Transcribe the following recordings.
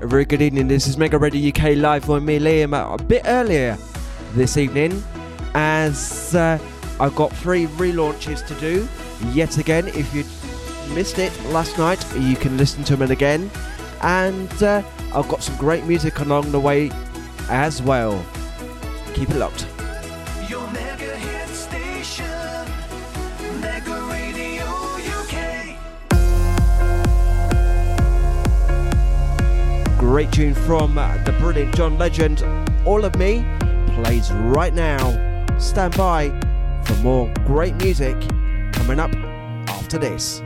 A very good evening. This is Mega Radio UK live with me, Liam, a bit earlier this evening as uh, I've got three relaunches to do. Yet again, if you missed it last night, you can listen to them again. And uh, I've got some great music along the way as well. Keep it locked. Great tune from uh, the brilliant John Legend. All of Me plays right now. Stand by for more great music coming up after this.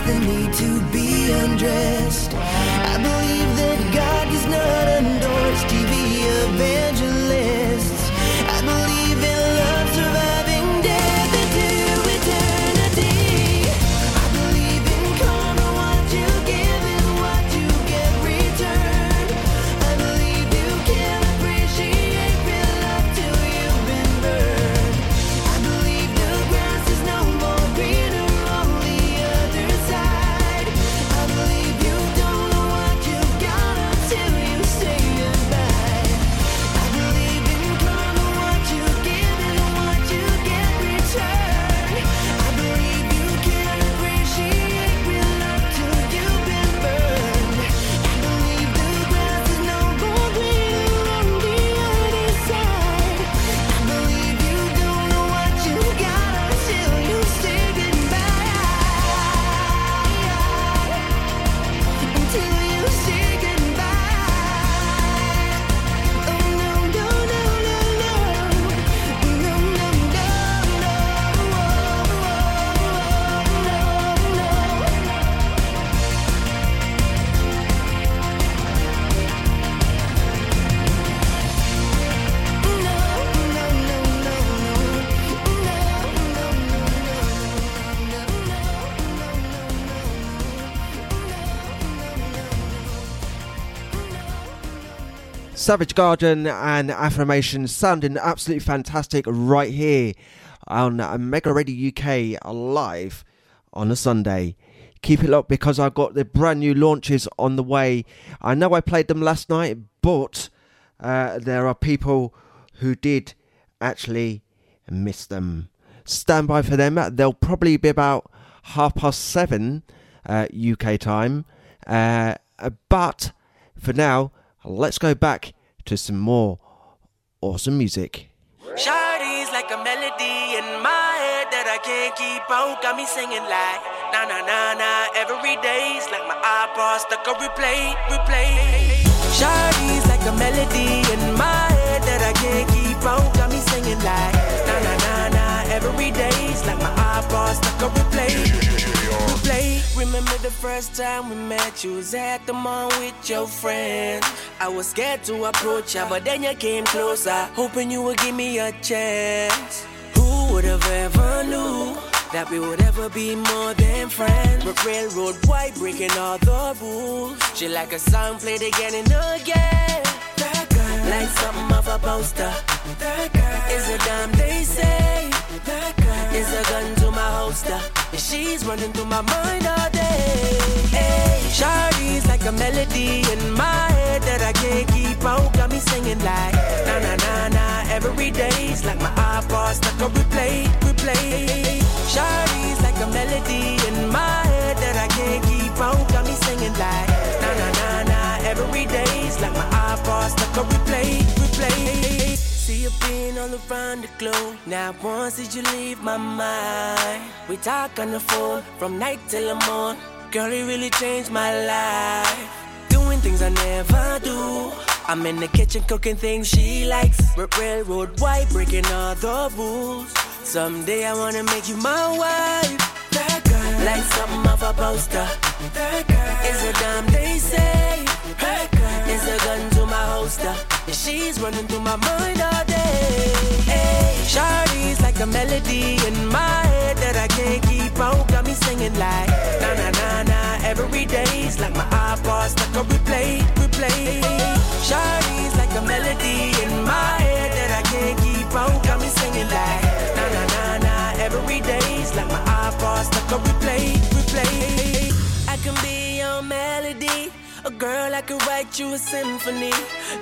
the need to be undressed. Savage Garden and Affirmation sounding absolutely fantastic right here on Mega Radio UK live on a Sunday. Keep it locked because I've got the brand new launches on the way. I know I played them last night, but uh, there are people who did actually miss them. Stand by for them. They'll probably be about half past seven uh, UK time. Uh, but for now, let's go back to some more awesome music. Shardy's like a melody in my head that I can't keep. Got me singing like na na na na like my iPod stuck on replay, replay. Shardy's like a melody in my head that I can't keep. Got me singing like na na na na like my iPod stuck on replay play. Remember the first time we met, you was at the mall with your friends. I was scared to approach ya, but then you came closer, hoping you would give me a chance. Who would have ever knew? that we would ever be more than friends. But railroad white breaking all the rules. She like a song played again and again. That girl like something off a poster. That girl is a damn. they say. That is a gun to my holster. And she's running through my mind all day. Hey, Shawty's like a melody in my head that I can't keep out. Got me singing like na na na na every day's like my iPod stuck on replay, replay. Shawty's like a melody in my head that I can't keep out. Got me singing like na na na na every day's like my iPod stuck on replay, replay. See you being all around the globe. Now once did you leave my mind? We talk on the phone from night till the morn. Girl, it really changed my life. Doing things I never do. I'm in the kitchen cooking things she likes. Railroad white, breaking all the rules. Someday I wanna make you my wife. That girl, like something off a poster. That girl is a dime they say. That girl is a gun to my holster. She's running through my mind all day. Hey, Shawty's like a melody in my head that I can't keep out. Got me singing like na na na na every day's like my iPod stuck on replay, replay. Shawty's like a melody in my head that I can't keep out. Got me singing like na na na na every day's like my iPod stuck on replay, replay. I can be your melody. A girl I could write you a symphony.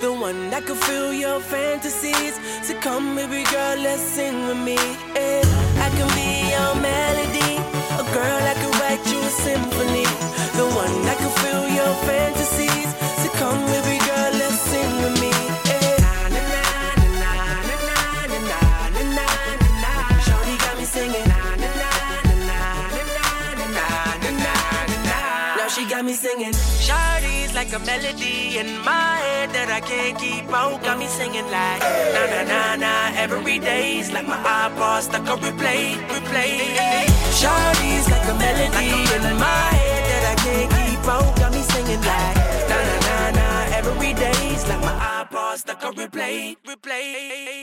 The one that could fill your fantasies. So come, baby girl, let's sing with me. Yeah. I can be your melody. A girl I could write you a symphony. The one that could fill your fantasies. So come, baby girl, let's sing with me. Singing. Now she got me singing. Shawty. Like a melody in my head that I can't keep out. Got me singing like na na na na every day's like my iPod stuck on replay, replay. Shawty's like a melody in my head that I can't keep out. Got me singing like na na na na every day's like my iPod stuck on replay, replay.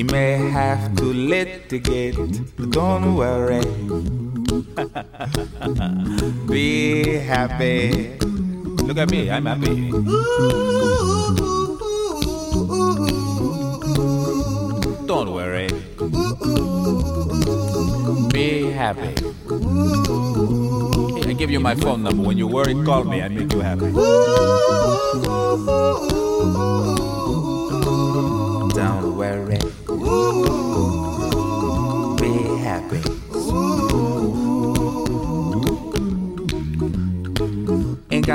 He may have to litigate. But don't worry. Be happy. Look at me, I'm happy. Don't worry. Be happy. I give you my phone number. When you worry, call me. I make you happy. Don't worry.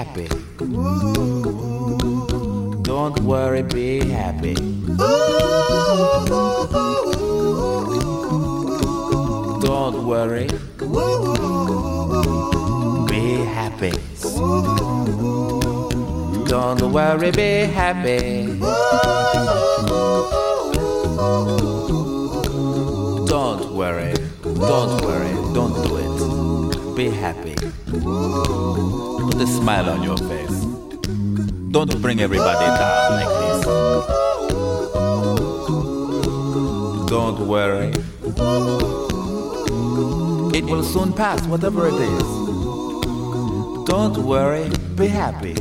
Happy. Don't worry, be happy. Don't worry. Be happy. Don't worry, be happy. Don't worry. Don't worry. Don't do it. Be happy. Put a smile on your face. Don't bring everybody down like this. Don't worry. It will soon pass, whatever it is. Don't worry, be happy.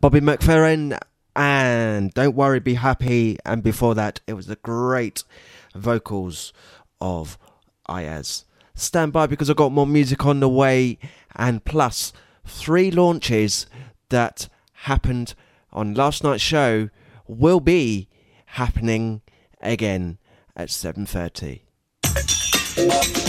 Bobby McFerrin and Don't Worry, Be Happy. And before that, it was the great vocals of Iyaz. Stand by because I've got more music on the way and plus three launches that happened on last night's show will be happening again at 7.30.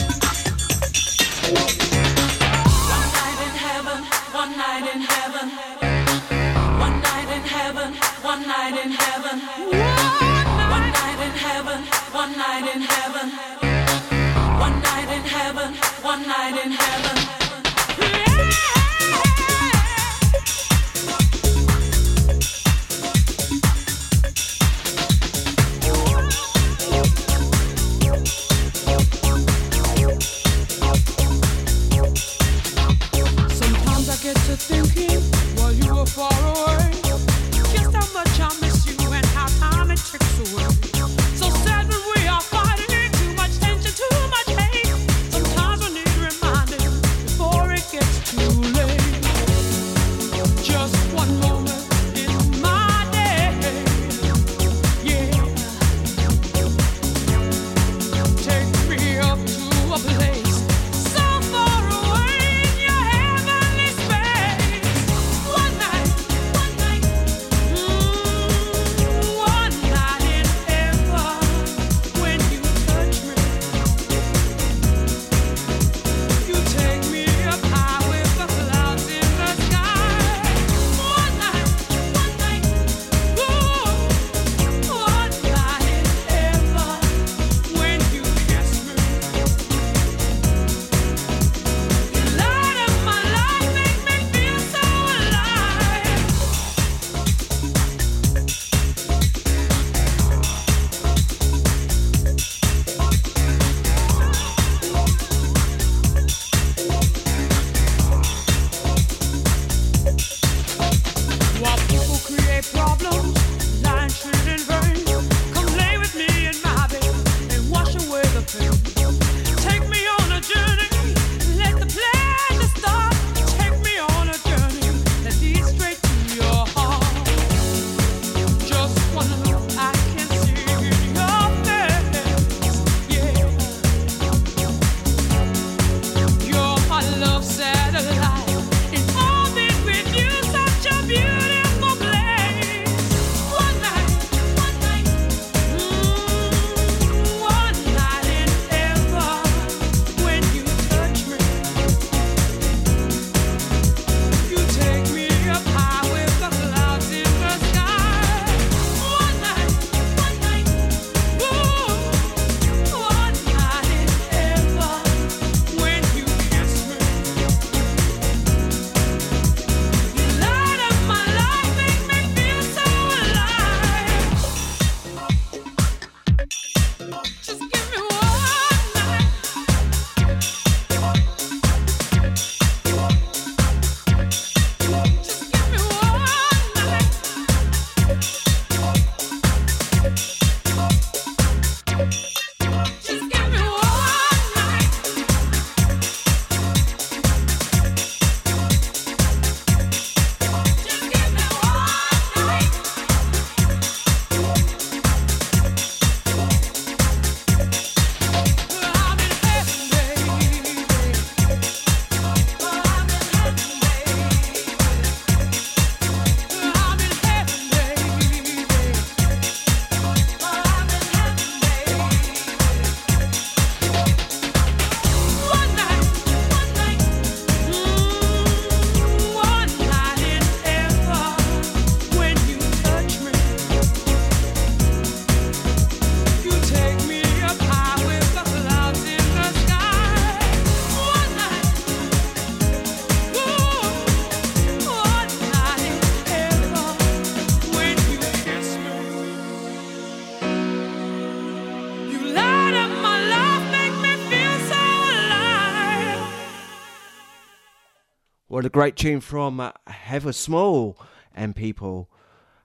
What a great tune from uh, Heather Small M People.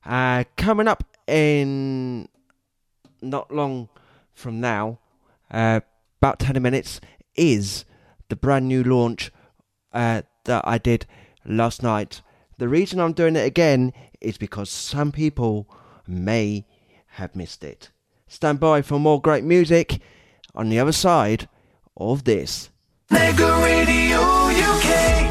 Uh, coming up in not long from now, uh, about 10 minutes, is the brand new launch uh, that I did last night. The reason I'm doing it again is because some people may have missed it. Stand by for more great music on the other side of this. Mega Radio UK.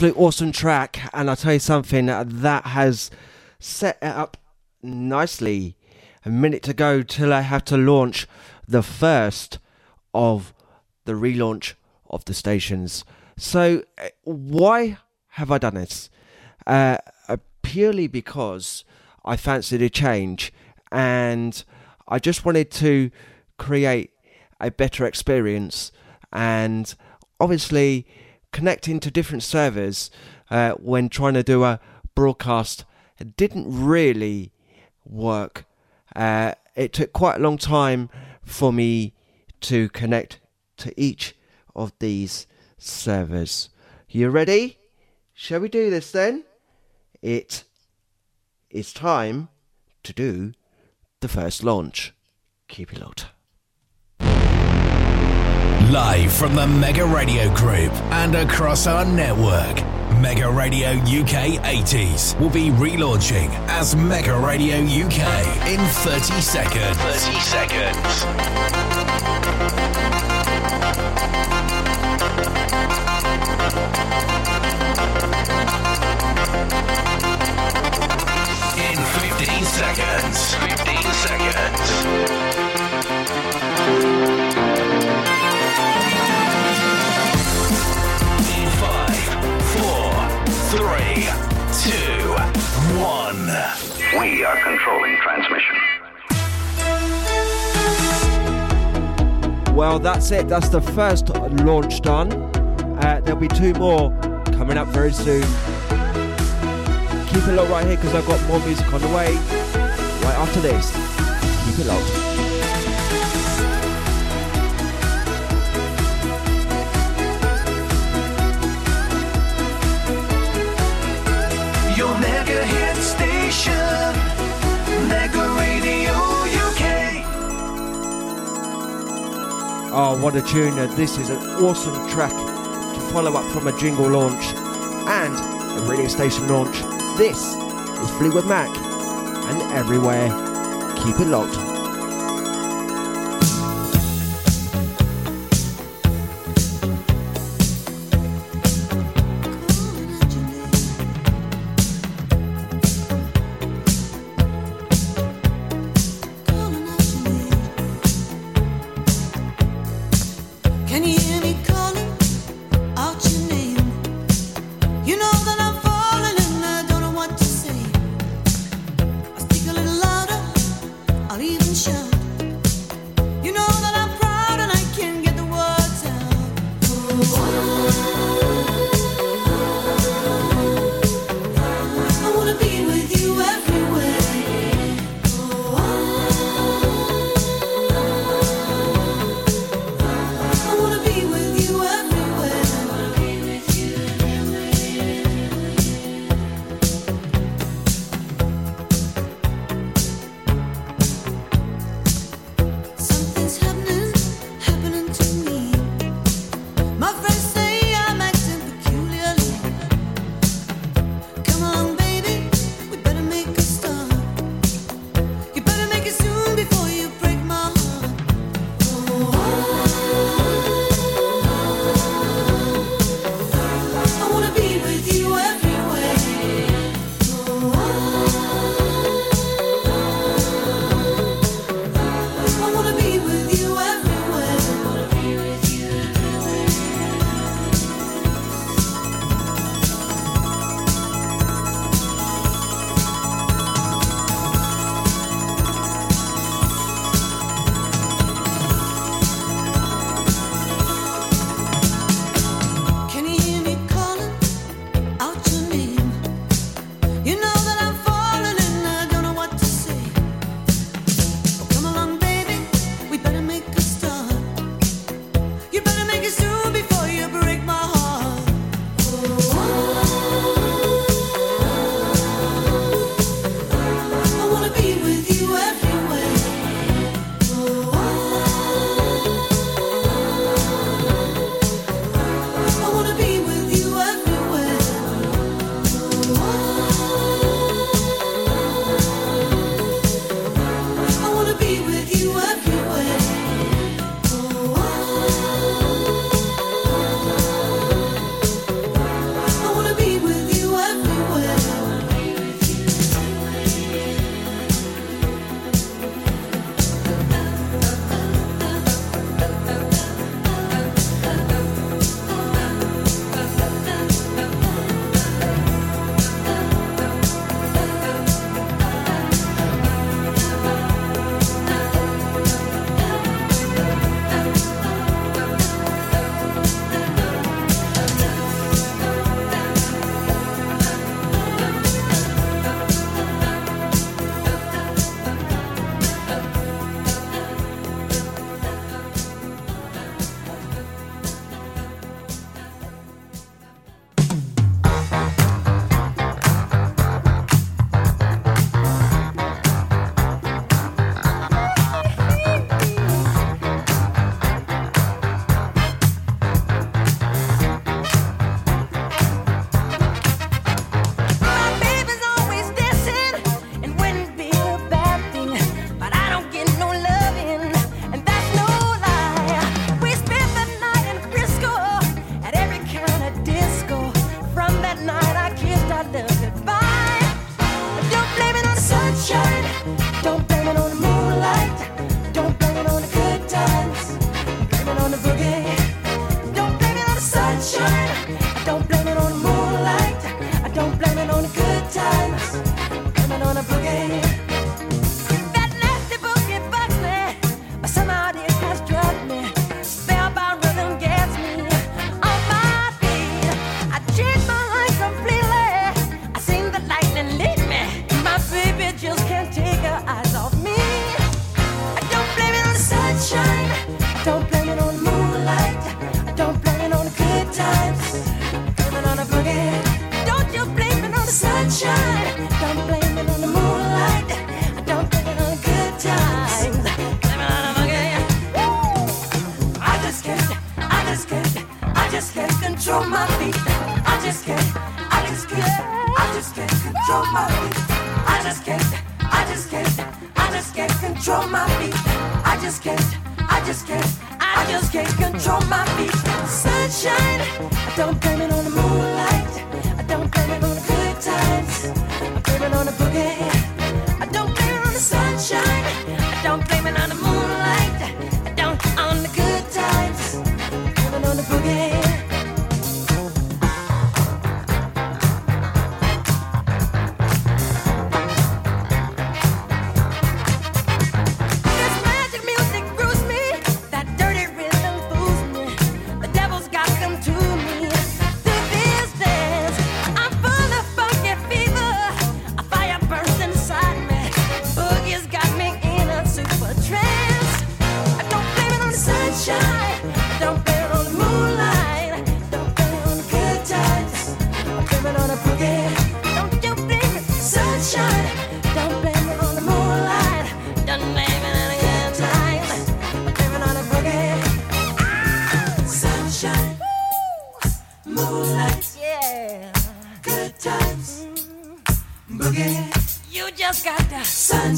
Absolute awesome track, and I'll tell you something that has set it up nicely. A minute to go till I have to launch the first of the relaunch of the stations. So, why have I done this? Uh, uh, purely because I fancied a change and I just wanted to create a better experience and obviously connecting to different servers uh, when trying to do a broadcast didn't really work. Uh, it took quite a long time for me to connect to each of these servers. You ready? Shall we do this then? It is time to do the first launch. Keep it locked. Live from the Mega Radio Group and across our network, Mega Radio UK 80s will be relaunching as Mega Radio UK in 30 seconds. 30 seconds. We are controlling transmission. Well, that's it. That's the first launch done. Uh, there'll be two more coming up very soon. Keep it locked right here because I've got more music on the way. Right after this. Keep it locked. Oh, what a tune. Uh, This is an awesome track to follow up from a jingle launch and a radio station launch. This is Fleetwood Mac and everywhere. Keep it locked.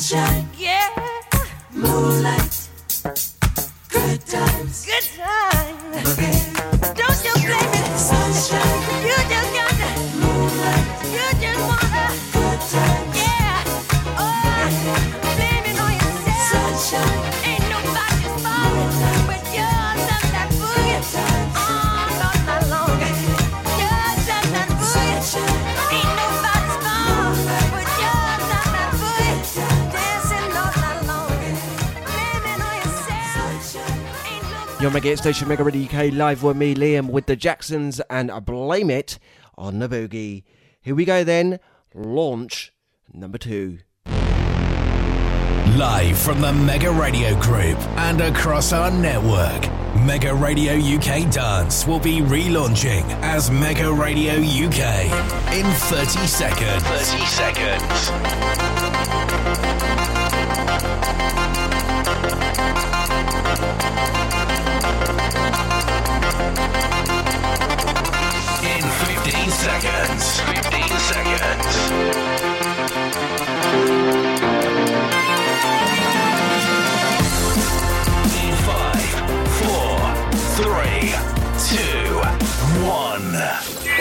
sunshine. Reggae Station Mega Radio UK live with me, Liam, with the Jacksons and I Blame It on the Boogie. Here we go then, launch number two. Live from the Mega Radio Group and across our network, Mega Radio UK Dance will be relaunching as Mega Radio UK in 30 seconds. 30 seconds.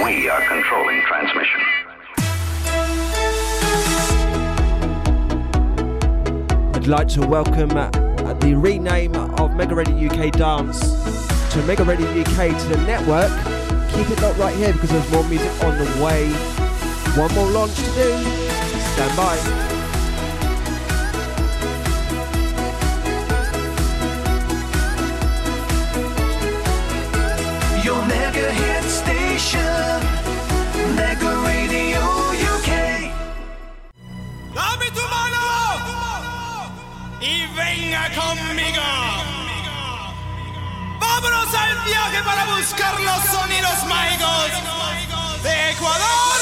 We are controlling transmission. I'd like to welcome uh, the rename of Mega Radio UK Dance to Mega Radio UK to the network. Keep it locked right here because there's more music on the way. One more launch to do. Stand by. y venga conmigo. Vámonos al viaje para buscar los sonidos mágicos de Ecuador.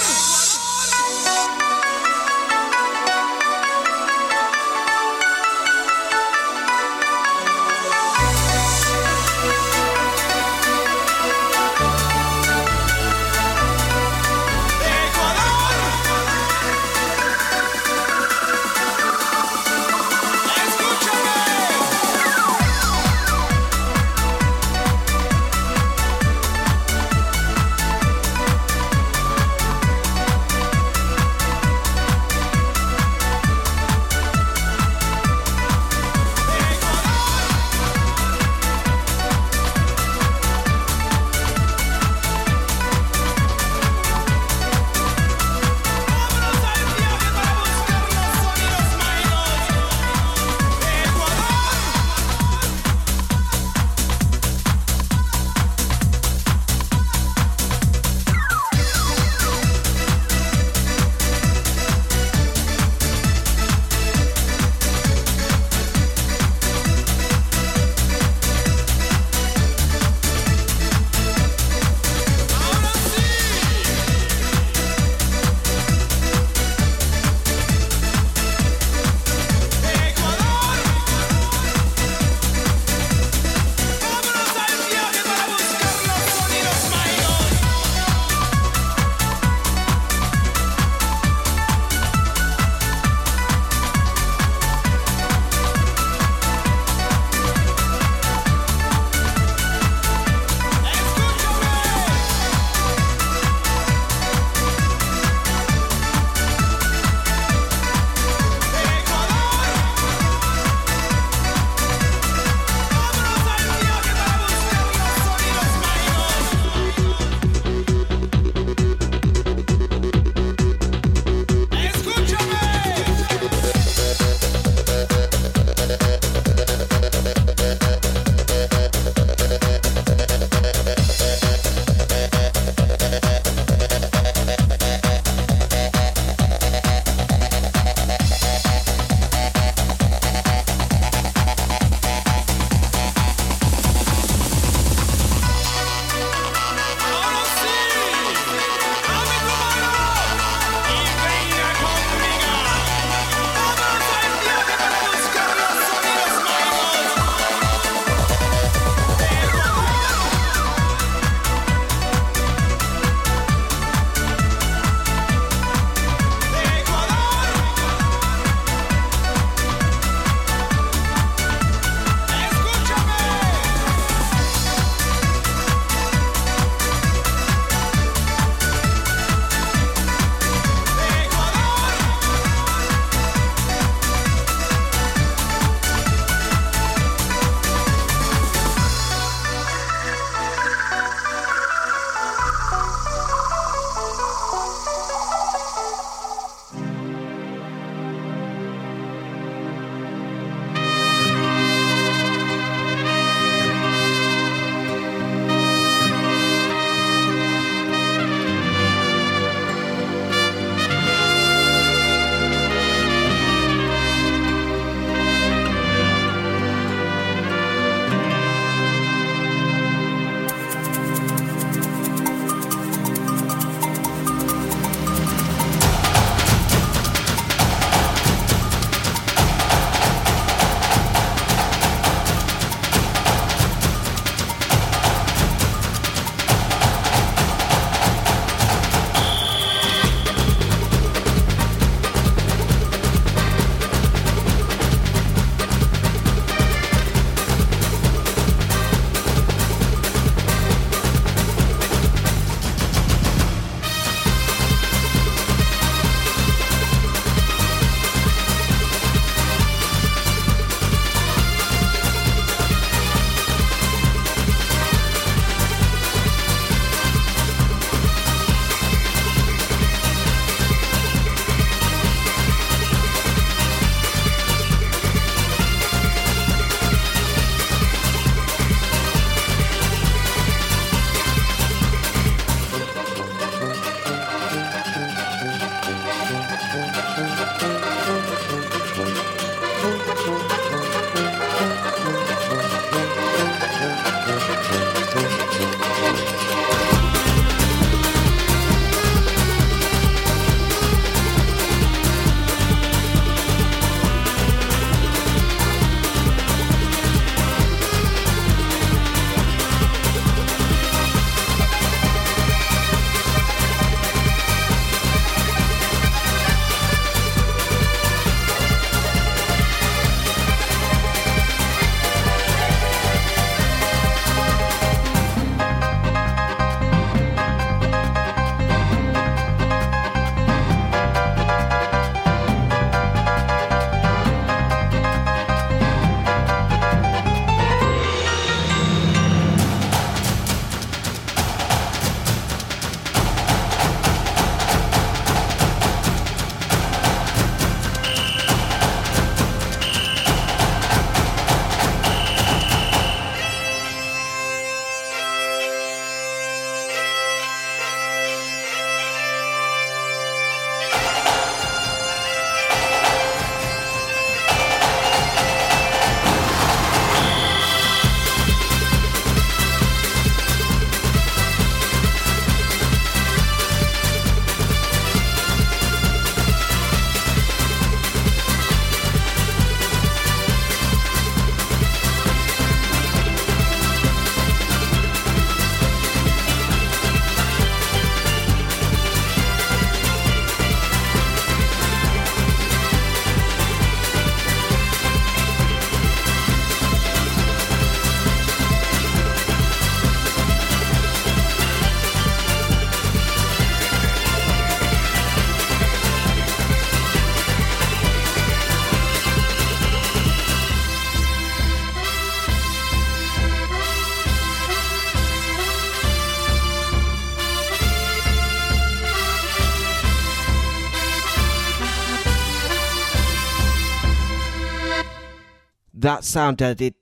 That sounded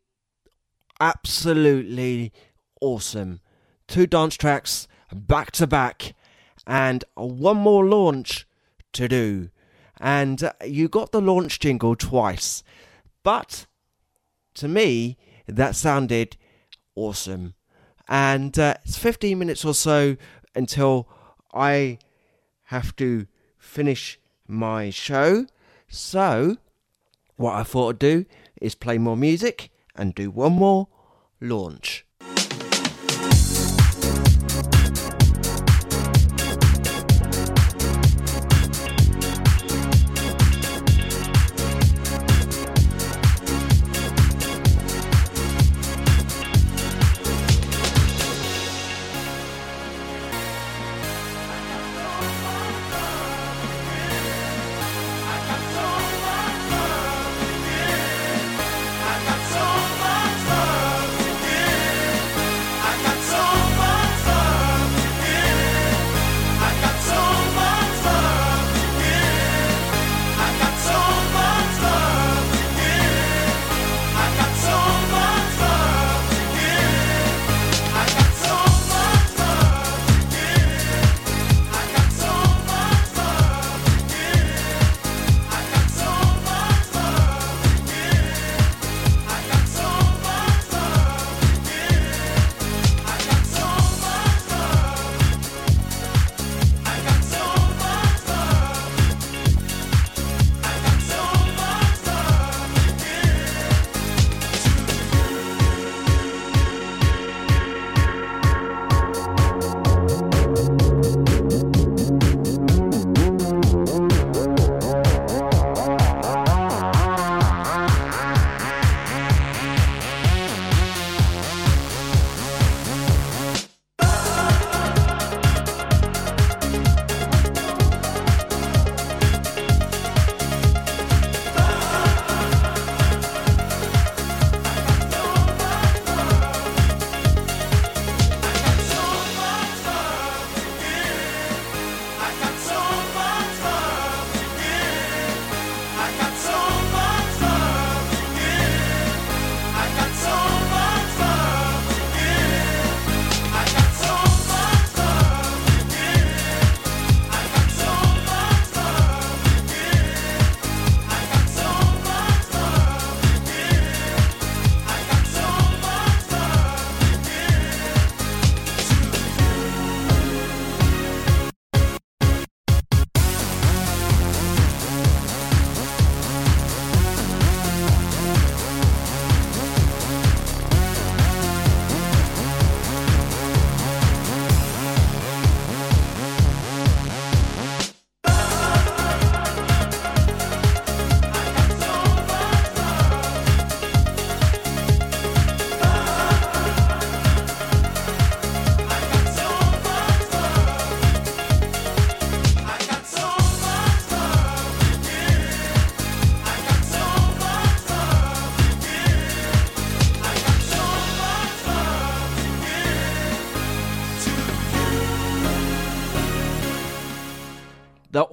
absolutely awesome. Two dance tracks back to back, and one more launch to do. And uh, you got the launch jingle twice, but to me, that sounded awesome. And uh, it's 15 minutes or so until I have to finish my show. So, what I thought I'd do is play more music and do one more launch.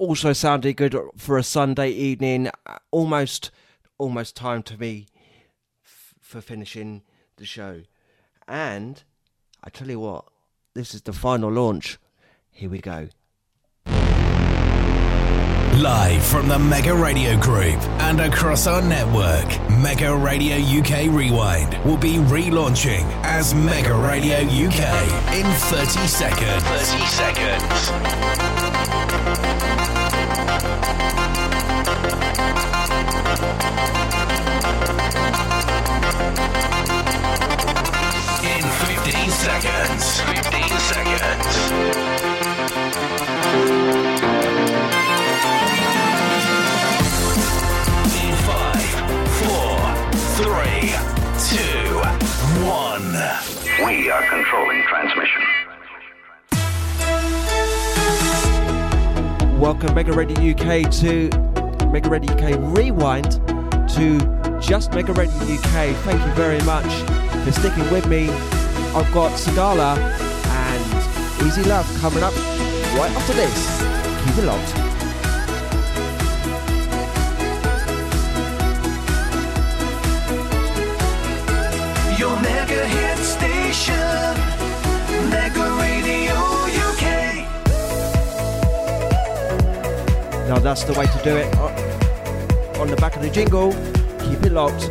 Also sounded good for a Sunday evening. Uh, almost, almost time to me f- for finishing the show. And I tell you what, this is the final launch. Here we go. Live from the Mega Radio Group and across our network, Mega Radio UK Rewind will be relaunching as Mega Radio UK in 30 seconds. 30 seconds. Welcome, Mega Radio UK, to Mega Radio UK Rewind to Just Mega Radio UK. Thank you very much for sticking with me. I've got Sigala and Easy Love coming up right after this. Keep it locked. Your mega hit station. Mega Radio UK. Now that's the way to do it. Uh, On the back of the jingle, keep it locked.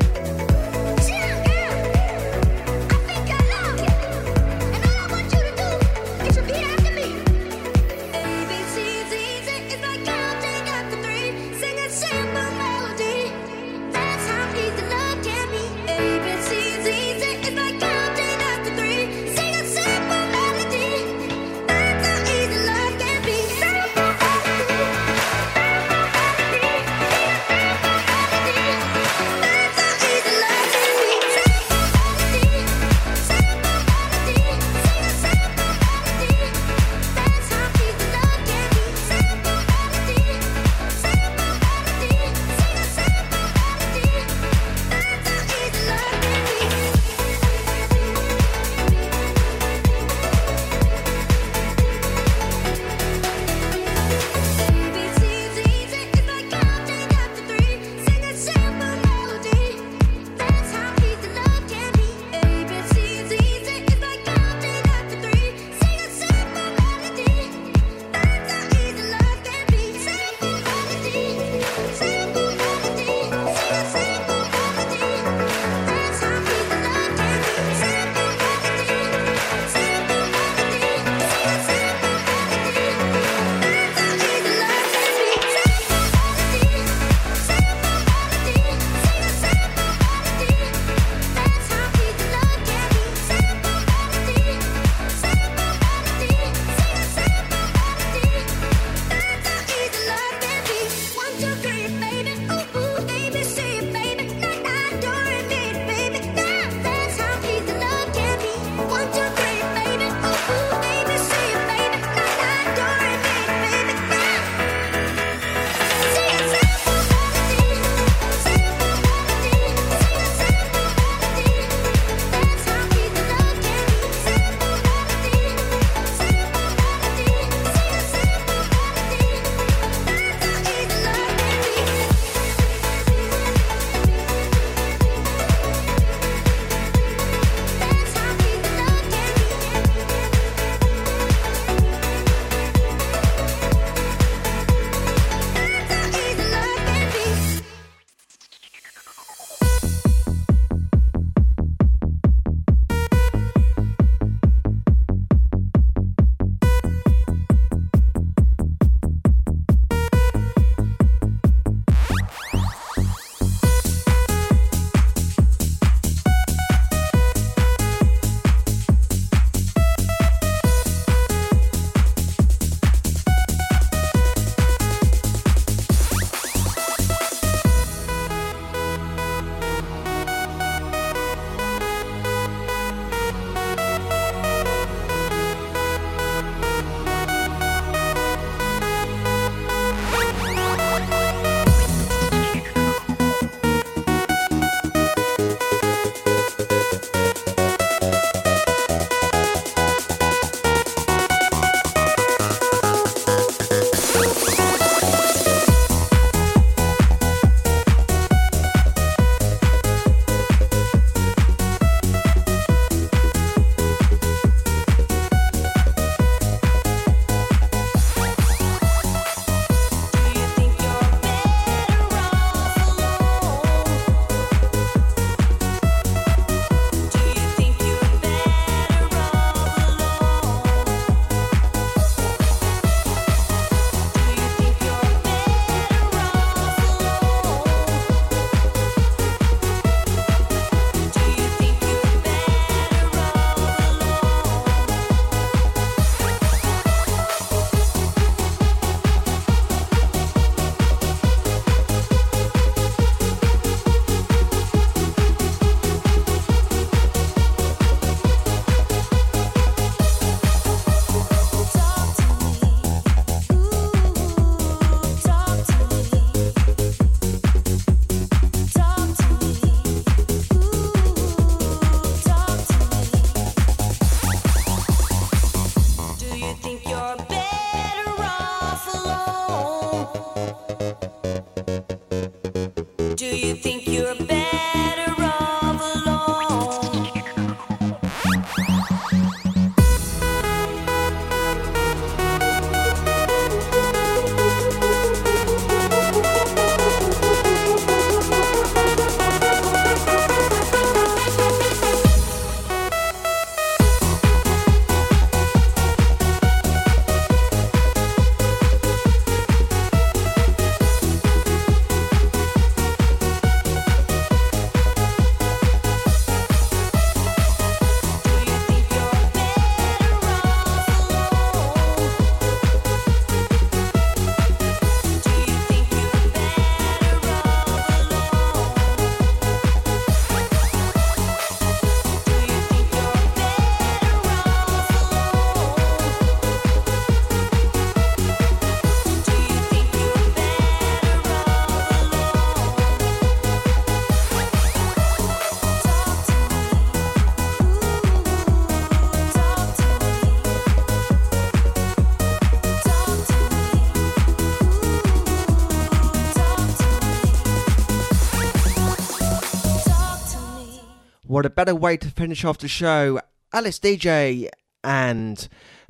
What a better way to finish off the show? Alice Deejay and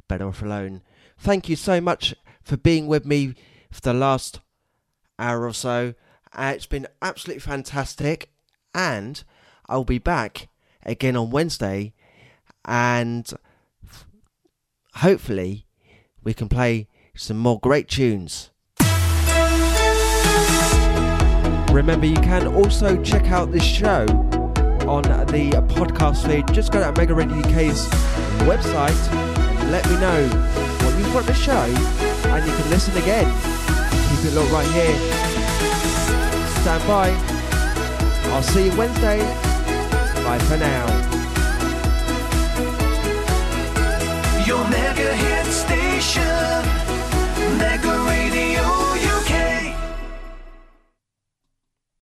Better Off Alone. Thank you so much for being with me for the last hour or so. Uh, it's been absolutely fantastic, and I'll be back again on Wednesday, and hopefully we can play some more great tunes. Remember, you can also check out this show on the podcast feed. Just go to Mega Radio UK's website let me know what you of the show, and you can listen again. Keep it locked right here. Stand by. I'll see you Wednesday. Bye for now. Your mega hit station.